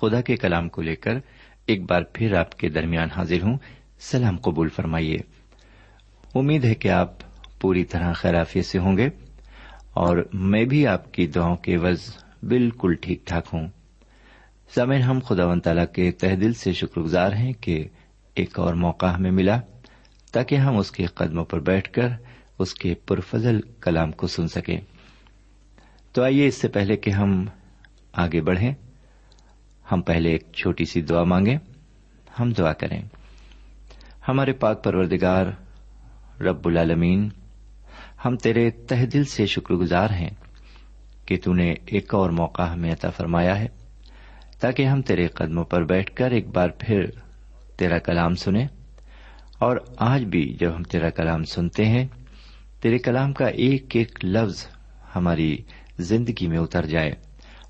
خدا کے کلام کو لے کر ایک بار پھر آپ کے درمیان حاضر ہوں۔ سلام قبول فرمائیے۔ امید ہے کہ آپ پوری طرح خیرافیت سے ہوں گے اور میں بھی آپ کی دعاؤں کے وز بالکل ٹھیک ٹھاک ہوں۔ سامعین، ہم خدا و تعالیٰ کے تہ دل سے شکر گزار ہیں کہ ایک اور موقع ہمیں ملا تاکہ ہم اس کے قدموں پر بیٹھ کر اس کے پرفضل کلام کو سن سکیں۔ تو آئیے اس سے پہلے کہ ہم آگے بڑھیں۔ ہم پہلے ایک چھوٹی سی دعا مانگیں۔ ہم دعا کریں۔ ہمارے پاک پروردگار، رب العالمین، ہم تیرے تہ دل سے شکر گزار ہیں کہ تون نے ایک اور موقع ہمیں عطا فرمایا ہے، تاکہ ہم تیرے قدموں پر بیٹھ کر ایک بار پھر تیرا کلام سنیں۔ اور آج بھی جب ہم تیرا کلام سنتے ہیں، تیرے کلام کا ایک ایک لفظ ہماری زندگی میں اتر جائے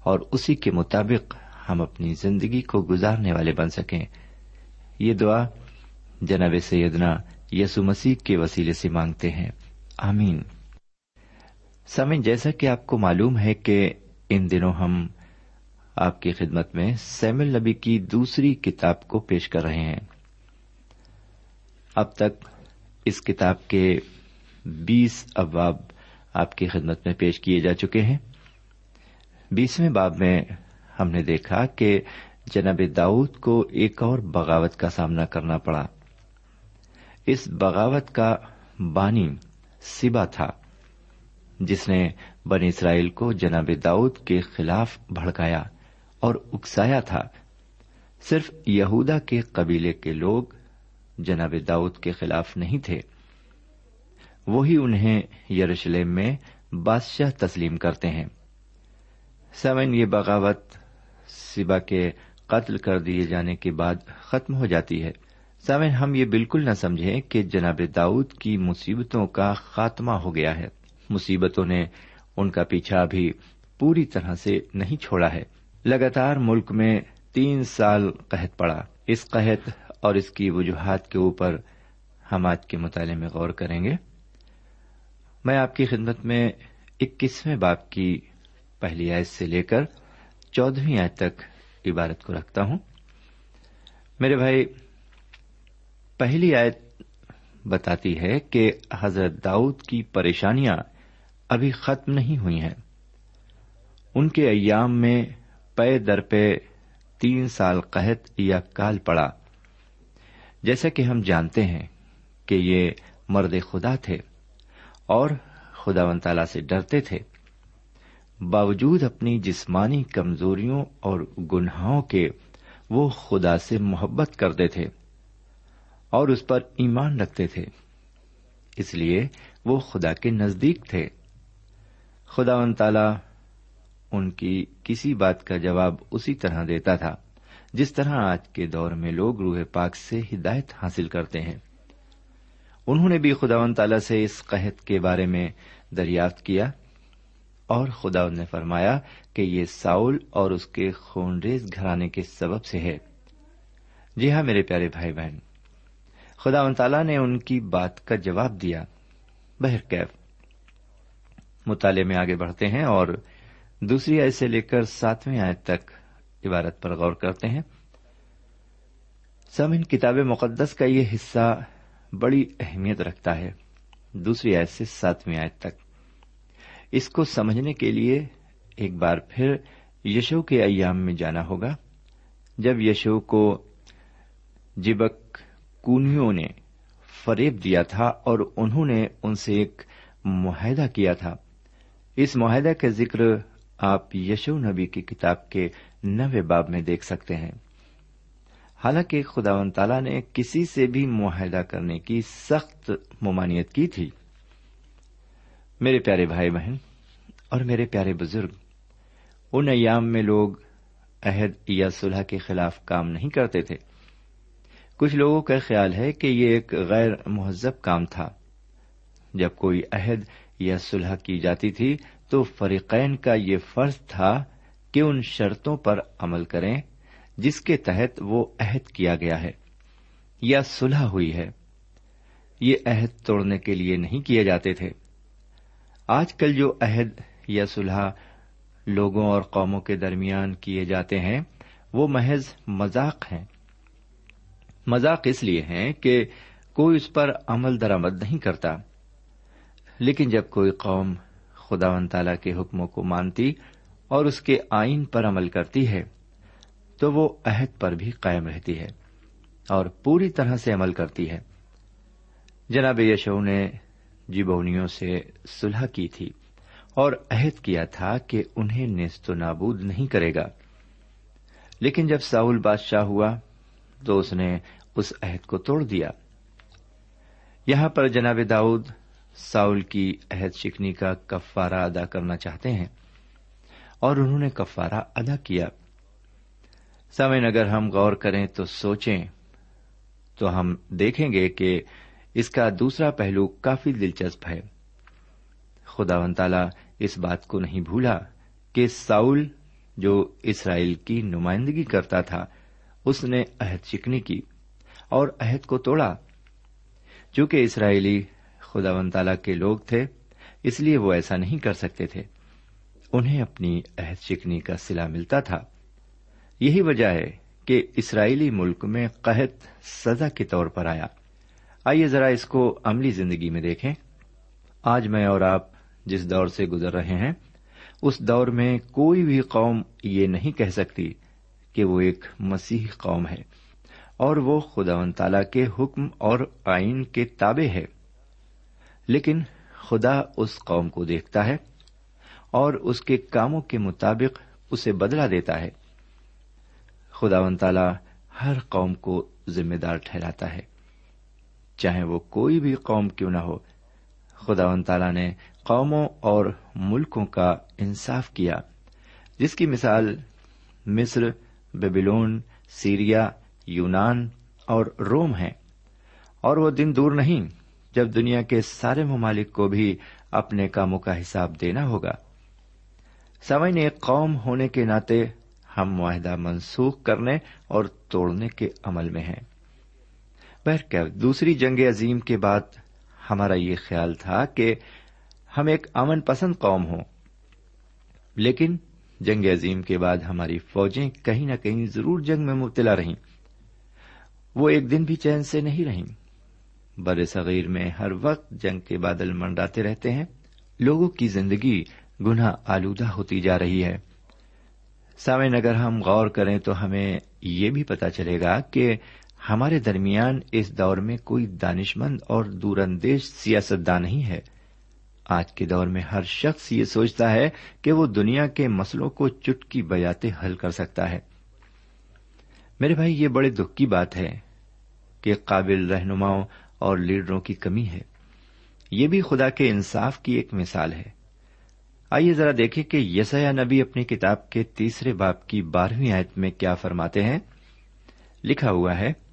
اور اسی کے مطابق ہم اپنی زندگی کو گزارنے والے بن سکیں۔ یہ دعا جناب سیدنا یسو مسیح کے وسیلے سے مانگتے ہیں۔ آمین۔ سمن جیسا کہ آپ کو معلوم ہے کہ ان دنوں ہم آپ کی خدمت میں سیم النبی کی دوسری کتاب کو پیش کر رہے ہیں۔ اب تک اس کتاب کے بیس ابواب آپ کی خدمت میں پیش کیے جا چکے ہیں۔ بیسویں باب میں ہم نے دیکھا کہ جناب داؤد کو ایک اور بغاوت کا سامنا کرنا پڑا۔ اس بغاوت کا بانی سبا تھا، جس نے بن اسرائیل کو جناب داؤد کے خلاف بھڑکایا اور اکسایا تھا۔ صرف یہودا کے قبیلے کے لوگ جناب داؤد کے خلاف نہیں تھے۔ وہی انہیں یروشلم میں بادشاہ تسلیم کرتے ہیں۔ سمن یہ بغاوت سبا کے قتل کر دیے جانے کے بعد ختم ہو جاتی ہے۔ سامن ہم یہ بالکل نہ سمجھیں کہ جناب داؤد کی مصیبتوں کا خاتمہ ہو گیا ہے۔ مصیبتوں نے ان کا پیچھا بھی پوری طرح سے نہیں چھوڑا ہے۔ لگاتار ملک میں تین سال قحط پڑا۔ اس قحط اور اس کی وجوہات کے اوپر ہم آج کے مطالعے میں غور کریں گے۔ میں آپ کی خدمت میں اکیسویں باپ کی پہلی آیت سے لے کر چودہویں آج تک عبارت کو رکھتا ہوں۔ میرے بھائی، پہلی آیت بتاتی ہے کہ حضرت داؤد کی پریشانیاں ابھی ختم نہیں ہوئی ہیں۔ ان کے ایام میں پے در پے تین سال قحط یا کال پڑا۔ جیسا کہ ہم جانتے ہیں کہ یہ مرد خدا تھے اور خدا ون تعالی سے ڈرتے تھے۔ باوجود اپنی جسمانی کمزوریوں اور گناہوں کے وہ خدا سے محبت کرتے تھے اور اس پر ایمان رکھتے تھے۔ اس لیے وہ خدا کے نزدیک تھے۔ خدا ان تعالی ان کی کسی بات کا جواب اسی طرح دیتا تھا، جس طرح آج کے دور میں لوگ روح پاک سے ہدایت حاصل کرتے ہیں۔ انہوں نے بھی خدا تعالی سے اس قحط کے بارے میں دریافت کیا۔ اور خدا نے فرمایا کہ یہ ساؤل اور اس کے خونریز گھرانے کے سبب سے ہے۔ جی ہاں میرے پیارے بھائی بہن، خدا و تعالیٰ نے ان کی بات کا جواب دیا۔ بہرکیف مطالعے میں آگے بڑھتے ہیں اور دوسری آئے سے لے کر ساتویں آیت تک عبارت پر غور کرتے ہیں۔ سمن کتاب مقدس کا یہ حصہ بڑی اہمیت رکھتا ہے۔ دوسری آئے سے ساتویں آیت تک۔ اس کو سمجھنے کے لیے ایک بار پھر یشو کے ایام میں جانا ہوگا۔ جب یشو کو جبک کونوں نے فریب دیا تھا اور انہوں نے ان سے ایک معاہدہ کیا تھا۔ اس معاہدہ کا ذکر آپ یشو نبی کی کتاب کے نوے باب میں دیکھ سکتے ہیں۔ حالانکہ خدا و تعالیٰ نے کسی سے بھی معاہدہ کرنے کی سخت ممانعت کی تھی۔ میرے پیارے بھائی بہن اور میرے پیارے بزرگ، ان ایام میں لوگ عہد یا صلح کے خلاف کام نہیں کرتے تھے۔ کچھ لوگوں کا خیال ہے کہ یہ ایک غیر مہذب کام تھا۔ جب کوئی عہد یا صلح کی جاتی تھی تو فریقین کا یہ فرض تھا کہ ان شرطوں پر عمل کریں، جس کے تحت وہ عہد کیا گیا ہے یا صلح ہوئی ہے۔ یہ عہد توڑنے کے لیے نہیں کیے جاتے تھے۔ آج کل جو عہد یا صلح لوگوں اور قوموں کے درمیان کیے جاتے ہیں، وہ محض مذاق ہیں۔ مذاق اس لیے ہیں کہ کوئی اس پر عمل درآمد نہیں کرتا۔ لیکن جب کوئی قوم خدا و تعالی کے حکموں کو مانتی اور اس کے آئین پر عمل کرتی ہے، تو وہ عہد پر بھی قائم رہتی ہے اور پوری طرح سے عمل کرتی ہے۔ جناب یشو نے جیبونیوں سے سلح کی تھی اور عہد کیا تھا کہ انہیں نیست و نابود نہیں کرے گا۔ لیکن جب ساؤل بادشاہ ہوا تو اس نے اس عہد کو توڑ دیا۔ یہاں پر جناب داؤد ساؤل کی عہد شکنی کا کفارہ ادا کرنا چاہتے ہیں اور انہوں نے کفارہ ادا کیا۔ سمن اگر ہم غور کریں تو سوچیں تو ہم دیکھیں گے کہ اس کا دوسرا پہلو کافی دلچسپ ہے۔ خدا و تعالی اس بات کو نہیں بھولا کہ ساؤل جو اسرائیل کی نمائندگی کرتا تھا، اس نے عہد چکنی کی اور عہد کو توڑا۔ چونکہ اسرائیلی خدا و تعالی کے لوگ تھے، اس لیے وہ ایسا نہیں کر سکتے تھے۔ انہیں اپنی عہد چکنی کا سلا ملتا تھا۔ یہی وجہ ہے کہ اسرائیلی ملک میں قحط سزا کے طور پر آیا۔ آئیے ذرا اس کو عملی زندگی میں دیکھیں۔ آج میں اور آپ جس دور سے گزر رہے ہیں، اس دور میں کوئی بھی قوم یہ نہیں کہہ سکتی کہ وہ ایک مسیح قوم ہے، اور وہ خدا و تعالی کے حکم اور آئین کے تابع ہے۔ لیکن خدا اس قوم کو دیکھتا ہے اور اس کے کاموں کے مطابق اسے بدلا دیتا ہے۔ خدا و تعالی ہر قوم کو ذمہ دار ٹھہراتا ہے۔ چاہے وہ کوئی بھی قوم کیوں نہ ہو۔ خدا و تعالی نے قوموں اور ملکوں کا انصاف کیا۔ جس کی مثال مصر بیبیلون سیریا، یونان اور روم ہے اور وہ دن دور نہیں، جب دنیا کے سارے ممالک کو بھی اپنے کاموں کا حساب دینا ہوگا۔ سوئن ایک قوم ہونے کے ناطے ہم معاہدہ منسوخ کرنے اور توڑنے کے عمل میں ہیں۔ بہرکیف دوسری جنگ عظیم کے بعد ہمارا یہ خیال تھا کہ ہم ایک امن پسند قوم ہوں۔ لیکن جنگ عظیم کے بعد ہماری فوجیں کہیں نہ کہیں ضرور جنگ میں مبتلا رہیں۔ وہ ایک دن بھی چین سے نہیں رہیں۔ بر صغیر میں ہر وقت جنگ کے بادل منڈاتے رہتے ہیں۔ لوگوں کی زندگی گناہ آلودہ ہوتی جا رہی ہے۔ سامن اگر ہم غور کریں تو ہمیں یہ بھی پتا چلے گا کہ ہمارے درمیان اس دور میں کوئی دانش مند اور دور اندیش سیاستدان نہیں ہے۔ آج کے دور میں ہر شخص یہ سوچتا ہے کہ وہ دنیا کے مسلوں کو چٹکی بجاتے حل کر سکتا ہے۔ میرے بھائی، یہ بڑے دکھ کی بات ہے کہ قابل رہنماؤں اور لیڈروں کی کمی ہے۔ یہ بھی خدا کے انصاف کی ایک مثال ہے۔ آئیے ذرا دیکھیں کہ یسیا نبی اپنی کتاب کے تیسرے باپ کی بارہویں آیت میں کیا فرماتے ہیں۔ لکھا ہوا ہے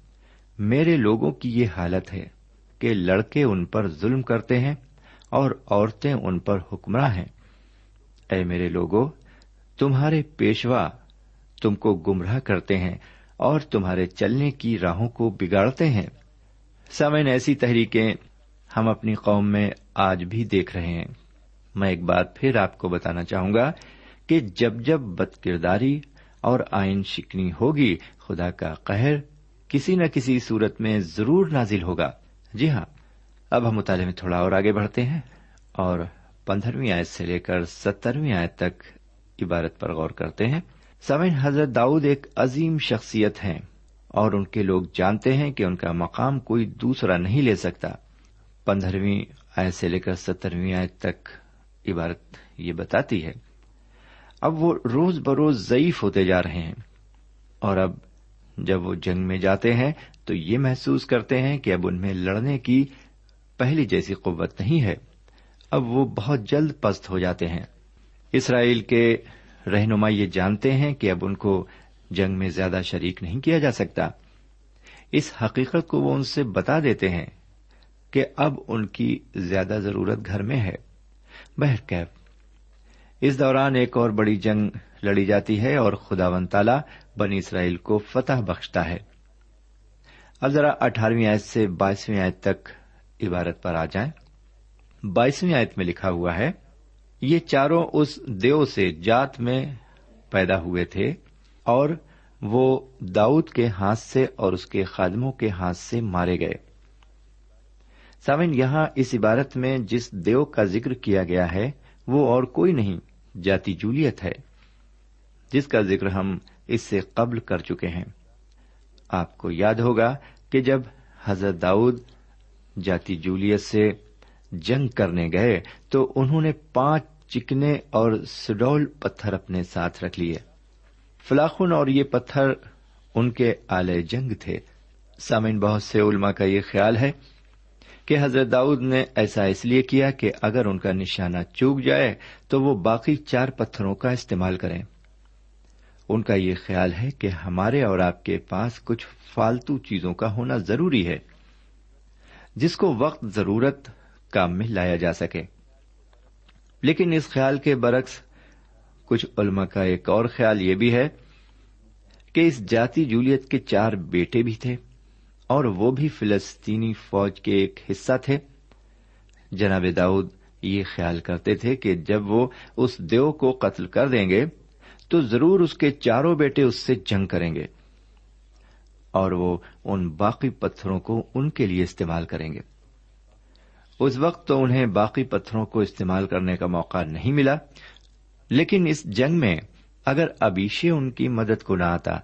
میرے لوگوں کی یہ حالت ہے کہ لڑکے ان پر ظلم کرتے ہیں اور عورتیں ان پر حکمراں ہیں۔ اے میرے لوگوں تمہارے پیشوا تم کو گمراہ کرتے ہیں اور تمہارے چلنے کی راہوں کو بگاڑتے ہیں۔ سمن ایسی تحریکیں ہم اپنی قوم میں آج بھی دیکھ رہے ہیں۔ میں ایک بات پھر آپ کو بتانا چاہوں گا کہ جب جب بد کرداری اور آئین شکنی ہوگی، خدا کا قہر کسی نہ کسی صورت میں ضرور نازل ہوگا۔ جی ہاں اب ہم مطالعے میں تھوڑا اور آگے بڑھتے ہیں اور پندرہویں آیت سے لے کر سترویں آیت تک عبارت پر غور کرتے ہیں۔ سمن حضرت داؤد ایک عظیم شخصیت ہیں اور ان کے لوگ جانتے ہیں کہ ان کا مقام کوئی دوسرا نہیں لے سکتا۔ پندرہویں آیت سے لے کر سترویں آیت تک عبارت یہ بتاتی ہے، اب وہ روز بروز ضعیف ہوتے جا رہے ہیں اور اب جب وہ جنگ میں جاتے ہیں تو یہ محسوس کرتے ہیں کہ اب ان میں لڑنے کی پہلی جیسی قوت نہیں ہے۔ اب وہ بہت جلد پست ہو جاتے ہیں۔ اسرائیل کے رہنما یہ جانتے ہیں کہ اب ان کو جنگ میں زیادہ شریک نہیں کیا جا سکتا۔ اس حقیقت کو وہ ان سے بتا دیتے ہیں کہ اب ان کی زیادہ ضرورت گھر میں ہے۔ بہرکیف اس دوران ایک اور بڑی جنگ لڑی جاتی ہے اور خدا ون تالا بنی اسرائیل کو فتح بخشتا ہے۔ اب ذرا اٹھارہویں آیت سے بائیسویں آیت تک عبارت پر آ جائیں۔ بائیسویں آیت میں لکھا ہوا ہے، یہ چاروں اس دیو سے جات میں پیدا ہوئے تھے اور وہ داؤد کے ہاتھ سے اور اس کے خادموں کے ہاتھ سے مارے گئے۔ سامن یہاں اس عبارت میں جس دیو کا ذکر کیا گیا ہے، وہ اور کوئی نہیں۔ جاتی جولیت ہے، جس کا ذکر ہم اس سے قبل کر چکے ہیں۔ آپ کو یاد ہوگا کہ جب حضرت داؤد جاتی جولیت سے جنگ کرنے گئے، تو انہوں نے پانچ چکنے اور سڈول پتھر اپنے ساتھ رکھ لیے۔ فلاخن اور یہ پتھر ان کے آلے جنگ تھے۔ سامن بہت سے علماء کا یہ خیال ہے کہ حضرت داؤد نے ایسا اس لیے کیا کہ اگر ان کا نشانہ چوک جائے تو وہ باقی چار پتھروں کا استعمال کریں۔ ان کا یہ خیال ہے کہ ہمارے اور آپ کے پاس کچھ فالتو چیزوں کا ہونا ضروری ہے، جس کو وقت، ضرورت کام میں لایا جا سکے۔ لیکن اس خیال کے برعکس کچھ علماء کا ایک اور خیال یہ بھی ہے کہ اس جاتی جولیت کے چار بیٹے بھی تھے۔ اور وہ بھی فلسطینی فوج کے ایک حصہ تھے۔ جناب داؤد یہ خیال کرتے تھے کہ جب وہ اس دیو کو قتل کر دیں گے، تو ضرور اس کے چاروں بیٹے اس سے جنگ کریں گے اور وہ ان باقی پتھروں کو ان کے لیے استعمال کریں گے۔ اس وقت تو انہیں باقی پتھروں کو استعمال کرنے کا موقع نہیں ملا، لیکن اس جنگ میں اگر ابیشے ان کی مدد کو نہ آتا،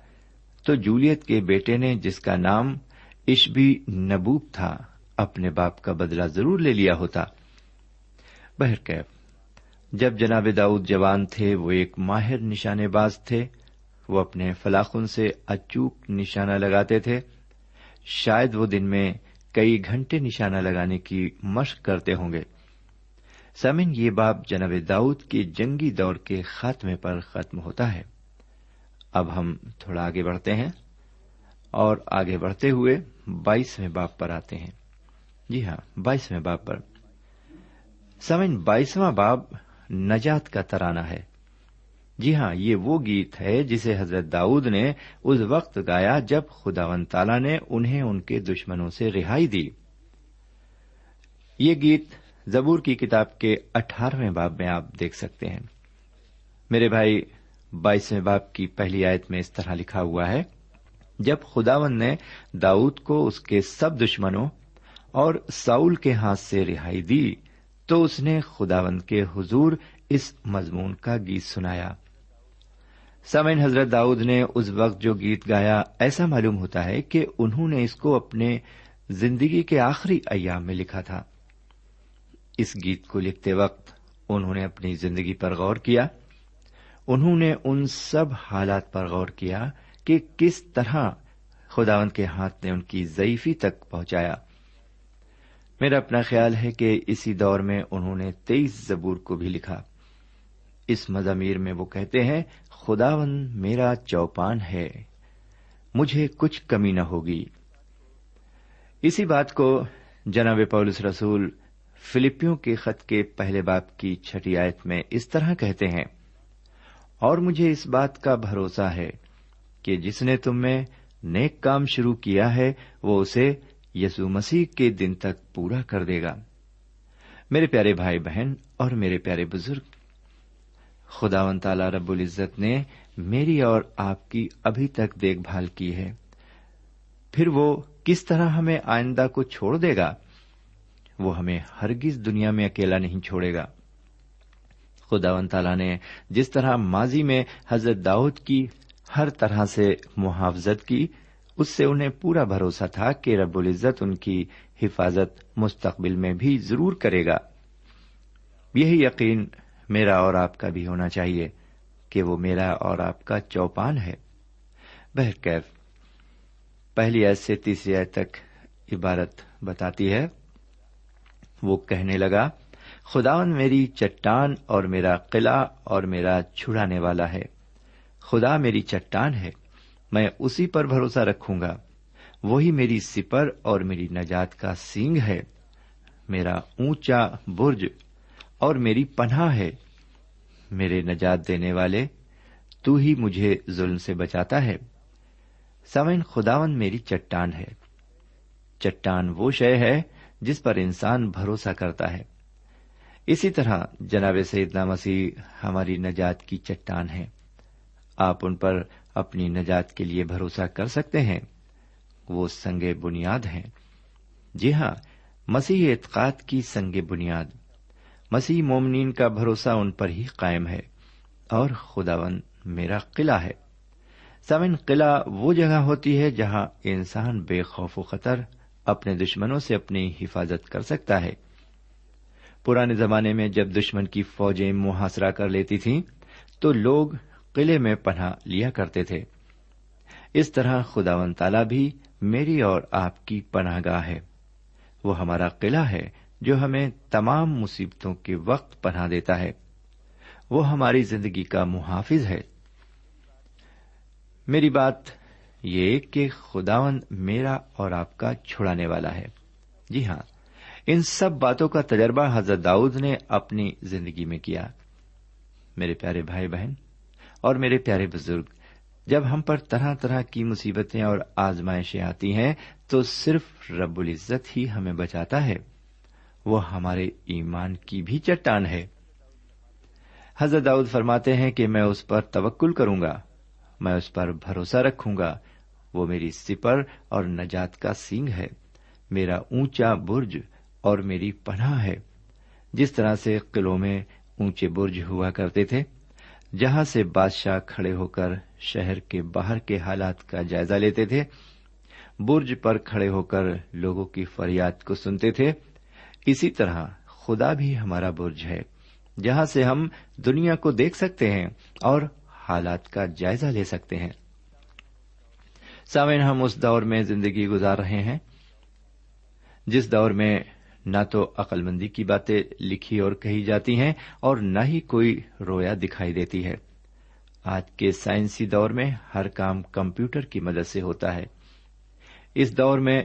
تو جولیت کے بیٹے نے جس کا نام اشبی نبوب تھا، اپنے باپ کا بدلہ ضرور لے لیا ہوتا۔ بہرکیف جب جناب داؤد جوان تھے، وہ ایک ماہر نشانے باز تھے۔ وہ اپنے فلاخن سے اچوک نشانہ لگاتے تھے۔ شاید وہ دن میں کئی گھنٹے نشانہ لگانے کی مشق کرتے ہوں گے۔ سمن یہ باب جناب داؤد کے جنگی دور کے خاتمے پر ختم ہوتا ہے۔ اب ہم تھوڑا آگے بڑھتے ہیں۔ اور آگے بڑھتے ہوئے بائیسویں باپ پر آتے ہیں۔ جی ہاں بائیسویں باپ پر۔ سمن بائیسواں باب نجات کا ترانہ ہے۔ جی ہاں یہ وہ گیت ہے جسے حضرت داؤد نے اس وقت گایا جب خدا ون تالا نے انہیں ان کے دشمنوں سے رہائی دی۔ یہ گیت زبور کی کتاب کے اٹھارہویں باب میں آپ دیکھ سکتے ہیں۔ میرے بھائی، بائیسویں باپ کی پہلی آیت میں اس طرح لکھا ہوا ہے۔ جب خداون نے داؤد کو اس کے سب دشمنوں اور ساؤل کے ہاتھ سے رہائی دی، تو اس نے خداون کے حضور اس مضمون کا گیت سنایا۔ سمین حضرت داؤد نے اس وقت جو گیت گایا، ایسا معلوم ہوتا ہے کہ انہوں نے اس کو اپنے زندگی کے آخری ایام میں لکھا تھا۔ اس گیت کو لکھتے وقت انہوں نے اپنی زندگی پر غور کیا، انہوں نے ان سب حالات پر غور کیا کہ کس طرح خداون کے ہاتھ نے ان کی ضعیفی تک پہنچایا۔ میرا اپنا خیال ہے کہ اسی دور میں انہوں نے تیئیس زبور کو بھی لکھا۔ اس مضامیر میں وہ کہتے ہیں خداون میرا چوپان ہے، مجھے کچھ کمی نہ ہوگی۔ اسی بات کو جناب پولس رسول فلپیوں کے خط کے پہلے باپ کی چھٹی آیت میں اس طرح کہتے ہیں، اور مجھے اس بات کا بھروسہ ہے۔ کہ جس نے تم میں نیک کام شروع کیا ہے، وہ اسے یسو مسیح کے دن تک پورا کر دے گا۔ میرے پیارے بھائی بہن اور میرے پیارے بزرگ خدا و تعالی رب العزت نے میری اور آپ کی ابھی تک دیکھ بھال کی ہے۔ پھر وہ کس طرح ہمیں آئندہ کو چھوڑ دے گا؟ وہ ہمیں ہرگز دنیا میں اکیلا نہیں چھوڑے گا۔ خدا و تعالی نے جس طرح ماضی میں حضرت داؤد کی ہر طرح سے محافظت کی، اس سے انہیں پورا بھروسہ تھا کہ رب العزت ان کی حفاظت مستقبل میں بھی ضرور کرے گا۔ یہی یقین میرا اور آپ کا بھی ہونا چاہیے کہ وہ میرا اور آپ کا چوپان ہے۔ بہرکیف، پہلی ایس سے تیسری آئے تک عبارت بتاتی ہے۔ وہ کہنے لگا خداون میری چٹان اور میرا قلعہ اور میرا چھڑانے والا ہے۔ خدا میری چٹان ہے، میں اسی پر بھروسہ رکھوں گا۔ وہی میری سپر اور میری نجات کا سینگ ہے۔ میرا اونچا برج اور میری پناہ ہے۔ میرے نجات دینے والے، تو ہی مجھے ظلم سے بچاتا ہے۔ سمن خداون میری چٹان ہے۔ چٹان وہ شے ہے آپ ان پر اپنی نجات کے لیے بھروسہ کر سکتے ہیں۔ وہ سنگ بنیاد ہیں۔ جی ہاں مسیح اعتقاد کی سنگ بنیاد۔ مسیح مومنین کا بھروسہ ان پر ہی قائم ہے اور خداون میرا قلعہ ہے۔ سمن قلعہ وہ جگہ ہوتی ہے جہاں انسان بے خوف و خطر اپنے دشمنوں سے اپنی حفاظت کر سکتا ہے۔ پرانے زمانے میں جب دشمن کی فوجیں محاصرہ کر لیتی تھیں، تو لوگ قلعے میں پناہ لیا کرتے تھے۔ اس طرح خداون تالا بھی میری اور آپ کی پناہ گاہ ہے۔ وہ ہمارا قلعہ ہے جو ہمیں تمام مصیبتوں کے وقت پناہ دیتا ہے۔ وہ ہماری زندگی کا محافظ ہے۔ میری بات یہ کہ خداون میرا اور آپ کا چھڑانے والا ہے۔ جی ہاں ان سب باتوں کا تجربہ حضرت داؤد نے اپنی زندگی میں کیا۔ میرے پیارے بھائی بہن اور میرے پیارے بزرگ، جب ہم پر طرح طرح کی مصیبتیں اور آزمائشیں آتی ہیں، تو صرف رب العزت ہی ہمیں بچاتا ہے۔ وہ ہمارے ایمان کی بھی چٹان ہے۔ حضرت داؤد فرماتے ہیں کہ میں اس پر توکل کروں گا، میں اس پر بھروسہ رکھوں گا۔ وہ میری سپر اور نجات کا سینگ ہے، میرا اونچا برج اور میری پناہ ہے۔ جس طرح سے قلعوں میں اونچے برج ہوا کرتے تھے جہاں سے بادشاہ کھڑے ہو کر شہر کے باہر کے حالات کا جائزہ لیتے تھے، برج پر کھڑے ہو کر لوگوں کی فریاد کو سنتے تھے، اسی طرح خدا بھی ہمارا برج ہے، جہاں سے ہم دنیا کو دیکھ سکتے ہیں اور حالات کا جائزہ لے سکتے ہیں۔ سامعین، ہم اس دور میں زندگی گزار رہے ہیں، جس دور میں نہ تو عقل مندی کی باتیں لکھی اور کہی جاتی ہیں اور نہ ہی کوئی رویا دکھائی دیتی ہے۔ آج کے سائنسی دور میں ہر کام کمپیوٹر کی مدد سے ہوتا ہے۔ اس دور میں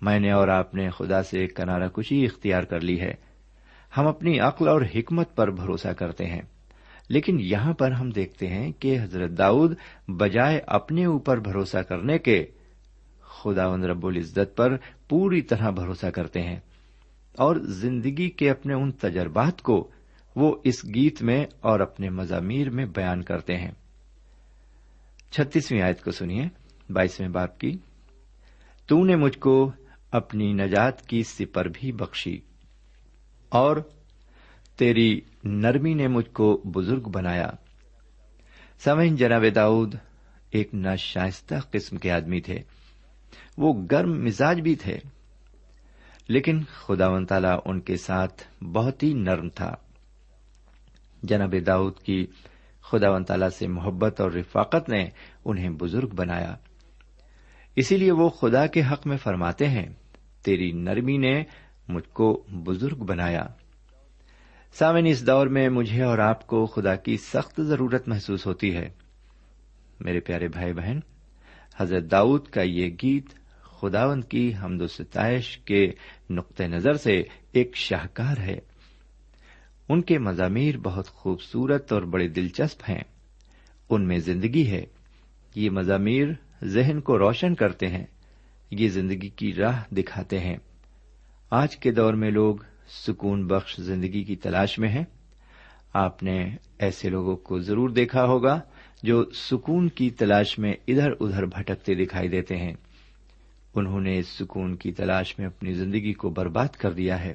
میں نے اور آپ نے خدا سے کنارہ کشی اختیار کر لی ہے۔ ہم اپنی عقل اور حکمت پر بھروسہ کرتے ہیں۔ لیکن یہاں پر ہم دیکھتے ہیں کہ حضرت داؤد بجائے اپنے اوپر بھروسہ کرنے کے خدا رب العزت پر پوری طرح بھروسہ کرتے ہیں۔ اور زندگی کے اپنے ان تجربات کو وہ اس گیت میں اور اپنے مضامیر میں بیان کرتے ہیں۔ چھتیسویں آیت کو سنیے، بائیسویں باپ کی۔ تو نے مجھ کو اپنی نجات کی سپر بھی بخشی، اور تیری نرمی نے مجھ کو بزرگ بنایا۔ سمین جناب داؤد، ایک ناشائستہ قسم کے آدمی تھے۔ وہ گرم مزاج بھی تھے۔ لیکن خدا و تعالی ان کے ساتھ بہت ہی نرم تھا۔ جناب داؤد کی خدا و تعالی سے محبت اور رفاقت نے انہیں بزرگ بنایا۔ اسی لیے وہ خدا کے حق میں فرماتے ہیں، تیری نرمی نے مجھ کو بزرگ بنایا۔ سامن اس دور میں مجھے اور آپ کو خدا کی سخت ضرورت محسوس ہوتی ہے۔ میرے پیارے بھائی بہن، حضرت داؤد کا یہ گیت خداون کی حمد و ستائش کے نقطۂ نظر سے ایک شاہکار ہے۔ ان کے مضامیر بہت خوبصورت اور بڑے دلچسپ ہیں۔ ان میں زندگی ہے۔ یہ مضامیر ذہن کو روشن کرتے ہیں۔ یہ زندگی کی راہ دکھاتے ہیں۔ آج کے دور میں لوگ سکون بخش زندگی کی تلاش میں ہیں۔ آپ نے ایسے لوگوں کو ضرور دیکھا ہوگا جو سکون کی تلاش میں ادھر ادھر بھٹکتے دکھائی دیتے ہیں۔ انہوں نے اس سکون کی تلاش میں اپنی زندگی کو برباد کر دیا ہے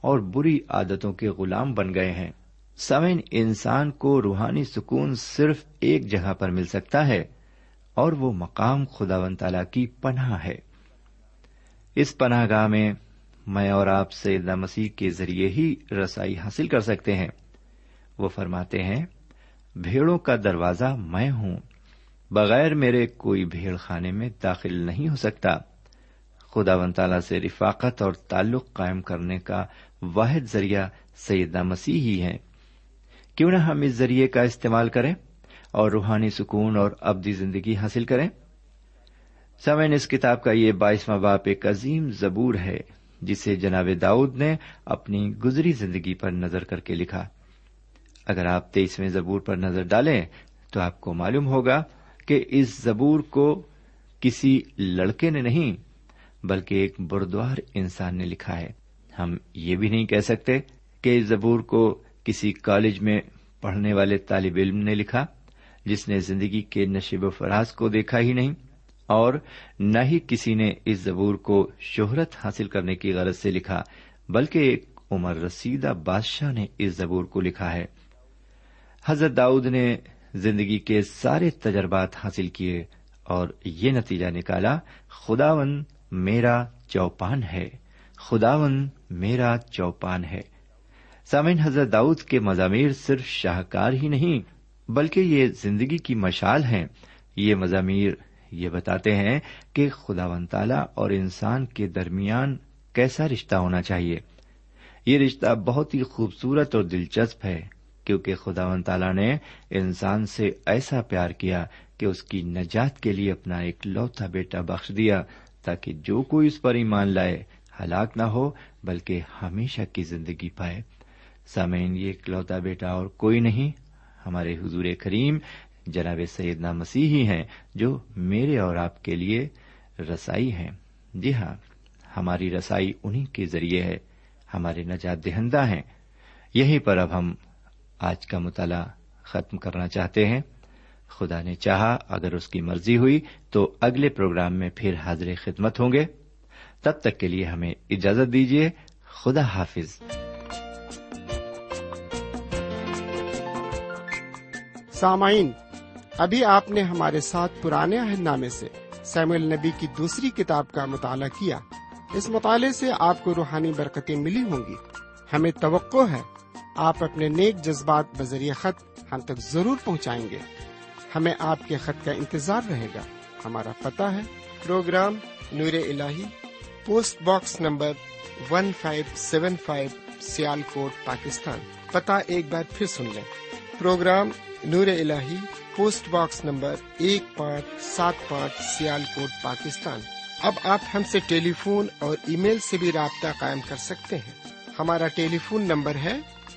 اور بری عادتوں کے غلام بن گئے ہیں۔ سوئن انسان کو روحانی سکون صرف ایک جگہ پر مل سکتا ہے اور وہ مقام خدا ون تالا کی پناہ ہے۔ اس پناہ گاہ میں میں اور آپ سے مسیح کے ذریعے ہی رسائی حاصل کر سکتے ہیں۔ وہ فرماتے ہیں، بھیڑوں کا دروازہ میں ہوں۔ بغیر میرے کوئی بھیڑ خانے میں داخل نہیں ہو سکتا۔ خدا و تعالی سے رفاقت اور تعلق قائم کرنے کا واحد ذریعہ سیدہ مسیح ہی ہے کیوں نہ ہم اس ذریعے کا استعمال کریں اور روحانی سکون اور ابدی زندگی حاصل کریں۔ سمین اس کتاب کا یہ بائیسواں باپ ایک عظیم زبور ہے، جسے جناب داؤد نے اپنی گزری زندگی پر نظر کر کے لکھا۔ اگر آپ تیسویں زبور پر نظر ڈالیں تو آپ کو معلوم ہوگا کہ اس زبور کو کسی لڑکے نے نہیں بلکہ ایک بردوار انسان نے لکھا ہے۔ ہم یہ بھی نہیں کہہ سکتے کہ اس زبور کو کسی کالج میں پڑھنے والے طالب علم نے لکھا، جس نے زندگی کے نشیب و فراز کو دیکھا ہی نہیں، اور نہ ہی کسی نے اس زبور کو شہرت حاصل کرنے کی غرض سے لکھا، بلکہ ایک عمر رسیدہ بادشاہ نے اس زبور کو لکھا ہے۔ حضرت داؤد نے زندگی کے سارے تجربات حاصل کیے اور یہ نتیجہ نکالا، خداون میرا چوپان ہے، خداون میرا چوپان ہے۔ سامعین، حضرت داؤد کے مضامیر صرف شاہکار ہی نہیں، بلکہ یہ زندگی کی مشال ہیں۔ یہ مضامیر یہ بتاتے ہیں کہ خدا و تعالی اور انسان کے درمیان کیسا رشتہ ہونا چاہیے۔ یہ رشتہ بہت ہی خوبصورت اور دلچسپ ہے۔ کیونکہ خدا و تعالی نے انسان سے ایسا پیار کیا کہ اس کی نجات کے لیے اپنا ایک لوتا بیٹا بخش دیا تاکہ جو کوئی اس پر ایمان لائے، ہلاک نہ ہو، بلکہ ہمیشہ کی زندگی پائے۔ سامعین، یہ اکلوتا بیٹا اور کوئی نہیں۔ ہمارے حضور کریم جناب سیدنا مسیح ہی ہیں جو میرے اور آپ کے لیے رسائی ہیں۔ جی ہاں ہماری رسائی انہی کے ذریعے ہے۔ ہمارے نجات دہندہ ہیں۔ یہیں پر اب ہم آج کا مطالعہ ختم کرنا چاہتے ہیں۔ خدا نے چاہا اگر اس کی مرضی ہوئی تو اگلے پروگرام میں پھر حاضر خدمت ہوں گے۔ تب تک کے لیے ہمیں اجازت دیجیے خدا حافظ۔ سامعین، ابھی آپ نے ہمارے ساتھ پرانے عہد نامے سے سیمل نبی کی دوسری کتاب کا مطالعہ کیا۔ اس مطالعے سے آپ کو روحانی برکتیں ملی ہوں گی۔ ہمیں توقع ہے آپ اپنے نیک جذبات بذریعہ خط ہم تک ضرور پہنچائیں گے۔ ہمیں آپ کے خط کا انتظار رہے گا۔ ہمارا پتہ ہے۔ پروگرام نور ال post box number one five seven five Sialkot Pakistan. پتہ ایک بار پھر سن لیں۔ پروگرام نور ال پوسٹ باکس نمبر ایک پانچ سات پانچ سیال کوٹ پاکستان۔ اب آپ ہم سے ٹیلی فون اور ای میل سے بھی رابطہ قائم کر سکتے ہیں۔ ہمارا ٹیلی فون نمبر ہے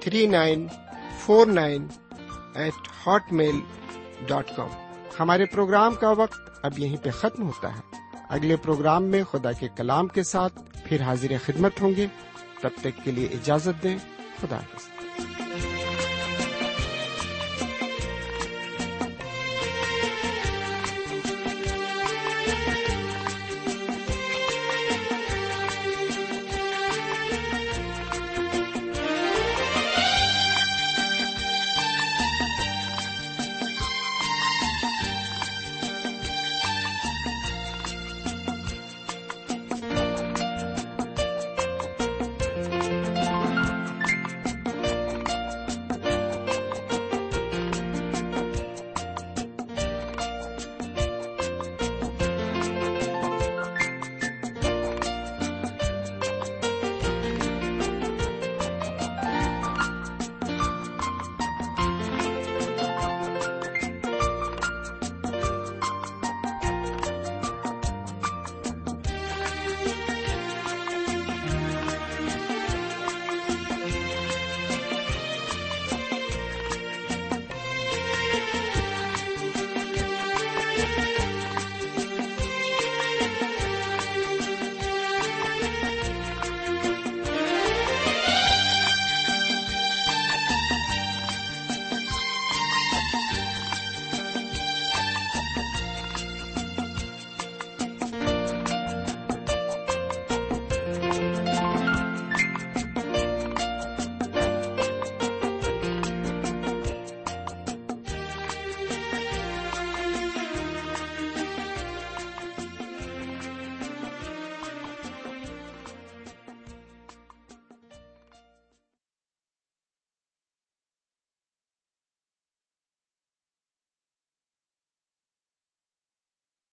three nine four nine eight Hotmail dot com. ہمارے پروگرام کا وقت اب یہیں پہ ختم ہوتا ہے۔ اگلے پروگرام میں خدا کے کلام کے ساتھ پھر حاضر خدمت ہوں گے۔ تب تک کے لیے اجازت دیں۔ خدا حافظ۔